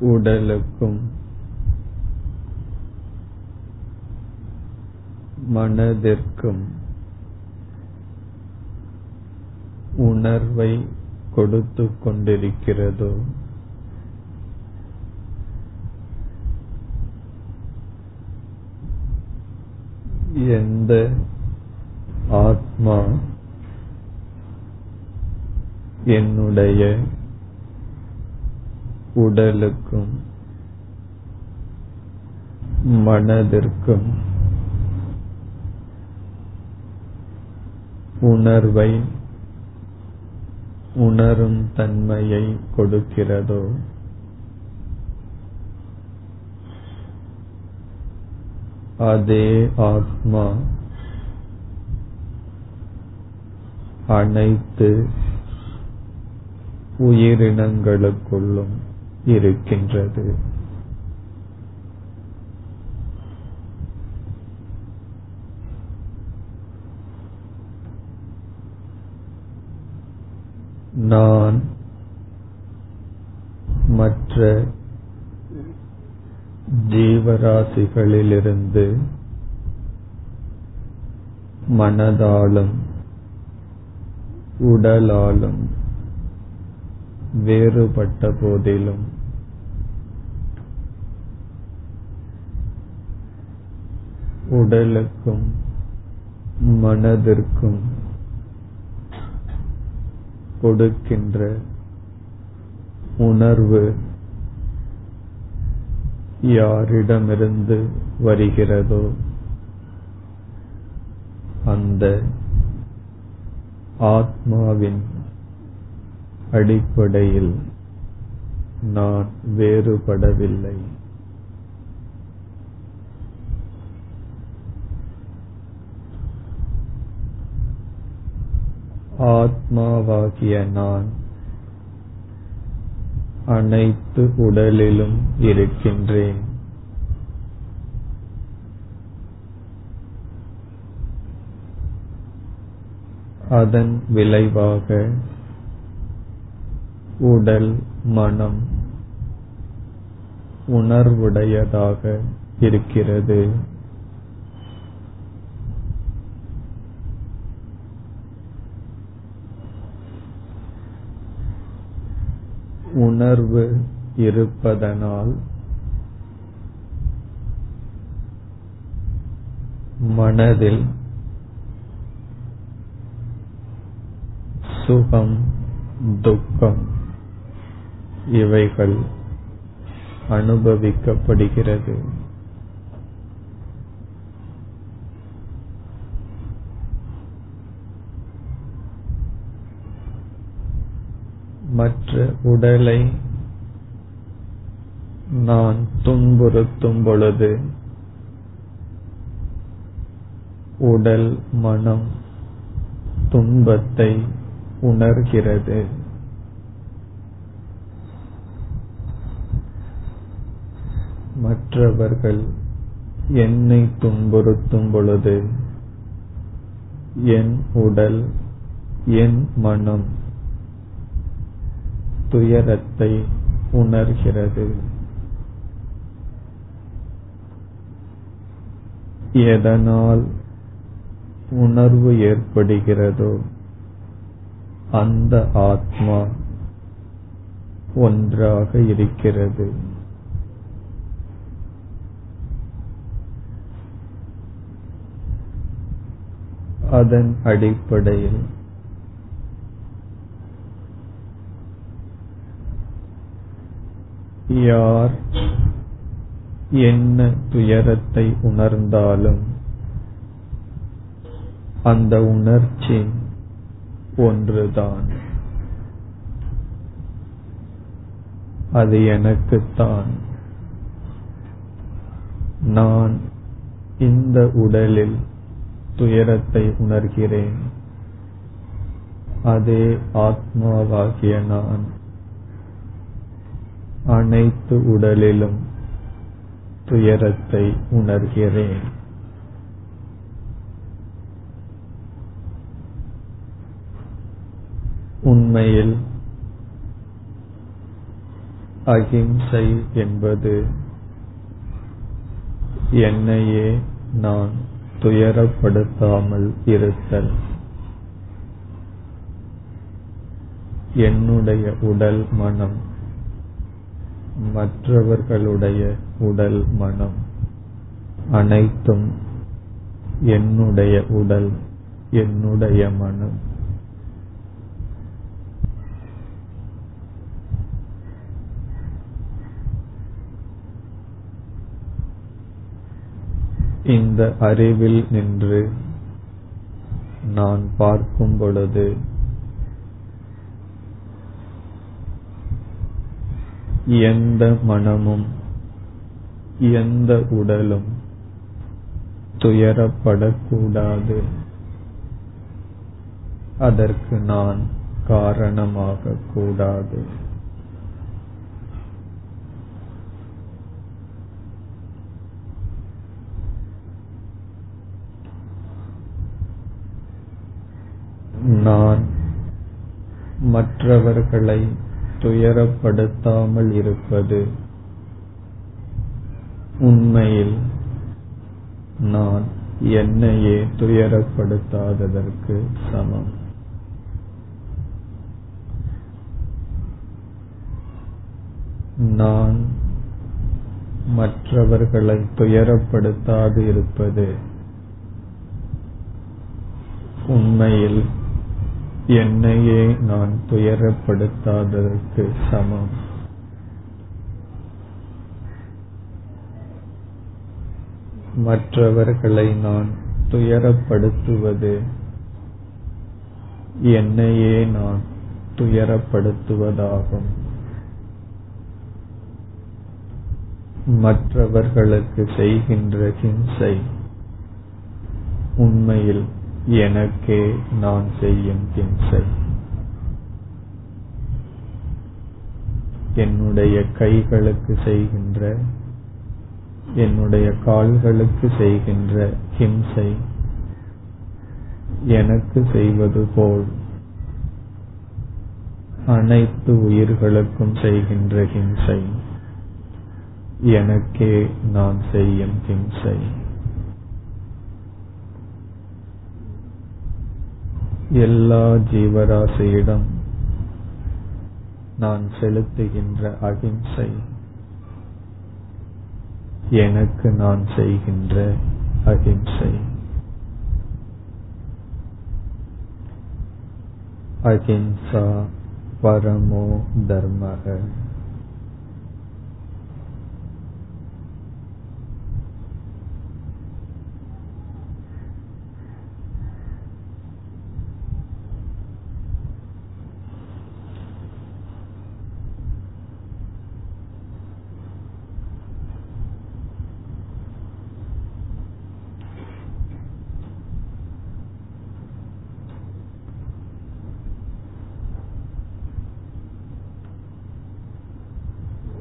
உடலுக்கும் மனதிற்கும் உணர்வை கொடுத்து கொண்டிருக்கிறதோ எந்த ஆத்மா என்னுடைய உடலுக்கும் மனதிற்கும் உணர்வை உணரும் தன்மையை கொடுக்கிறதோ அதே ஆத்மா அனைத்து உயிரினங்களுக்குள்ளும் இருக்கின்றது. நான் மற்ற ஜீவராசிகளிலிருந்து மனதாலும் உடலாலும் வேறுபட்ட போதிலும். உடலுக்கும் மனதிற்கும் கொடுக்கின்ற உணர்வு யாரிடமிருந்து வருகிறதோ அந்த ஆத்மாவின் அடிப்படையில் நான் வேறுபடவில்லை. ஆத்மாவாகிய நான் அனைத்து உடலிலும் இருக்கின்றேன். அதன் விளைவாக உடல் மனம் உணர்வுடையதாக இருக்கிறது. உணர்வு இருப்பதனால் மனதில் சுகம் துக்கம் இவைகள் அனுபவிக்கப்படுகிறது. மற்ற உடலை நான் துன்புறுத்தும் பொழுது உடல் மனம் துன்பத்தை உணர்கிறது. மற்றவர்கள் என்னை துன்புறுத்தும் பொழுது என் உடல் என் மனம் துயரத்தை உணர்கிறது. எதனால் உணர்வு ஏற்படுகிறதோ அந்த ஆத்மா ஒன்றாக இருக்கிறது. அதன் அடிப்படையில். யார் என்ன துயரத்தை உணர்ந்தாலும் அந்த உணர்ச்சி ஒன்றுதான். அது எனக்குத்தான். நான் இந்த உடலில் துயரத்தை உணர்கிறேன். அதே ஆத்மாவாகிய நான் அனைத்து உடலிலும் துயரத்தை உணர்கிறேன். உண்மையில் அகிம்சை என்பது என்னையே நான் துயரப்படுத்தாமல் இருத்தல். என்னுடைய உடல் மனம் மற்றவர்களுடைய உடல் மனம் அனைத்தும் என்னுடைய உடல் என்னுடைய மனம். இந்த அறிவில் நின்று நான் பார்க்கும் பொழுது எந்த மனமும் எந்த உடலும் துயரப்படக்கூடாது. அதற்கு நான் காரணமாக நான் மற்றவர்களை துயரப்படுத்தாமல் இருப்பது உண்மையில் நான் என்னையே துயரப்படுத்தாததற்கு சமம். நான் மற்றவர்களை துயரப்படுத்தாது இருப்பது உண்மையில் என்னையே நான் துயரப்படுத்தாததற்கு சமம். மற்றவர்களை நான் துயரப்படுத்துவது என்னையே நான் துயரப்படுத்துவதாகும். மற்றவர்களுக்கு செய்கின்ற ஹிம்சை உண்மையில் எனக்கே நான் செய்யும் திம்சை என்னுடைய கைகளுக்கு செய்கின்ற என்னுடைய கால்களுக்கு செய்கின்ற ஹிம்சை எனக்கு செய்வது போல் அனைத்து உயிர்களுக்கும் செய்கின்ற ஹிம்சை எனக்கே நான் செய்யும் ஹிம்சை. எல்லா ஜீவராசியிடம் நான் செலுத்துகின்ற அகிம்சை எனக்கு நான் செய்கின்ற அகிம்சை. அகிம்சா பரமோ தர்மக.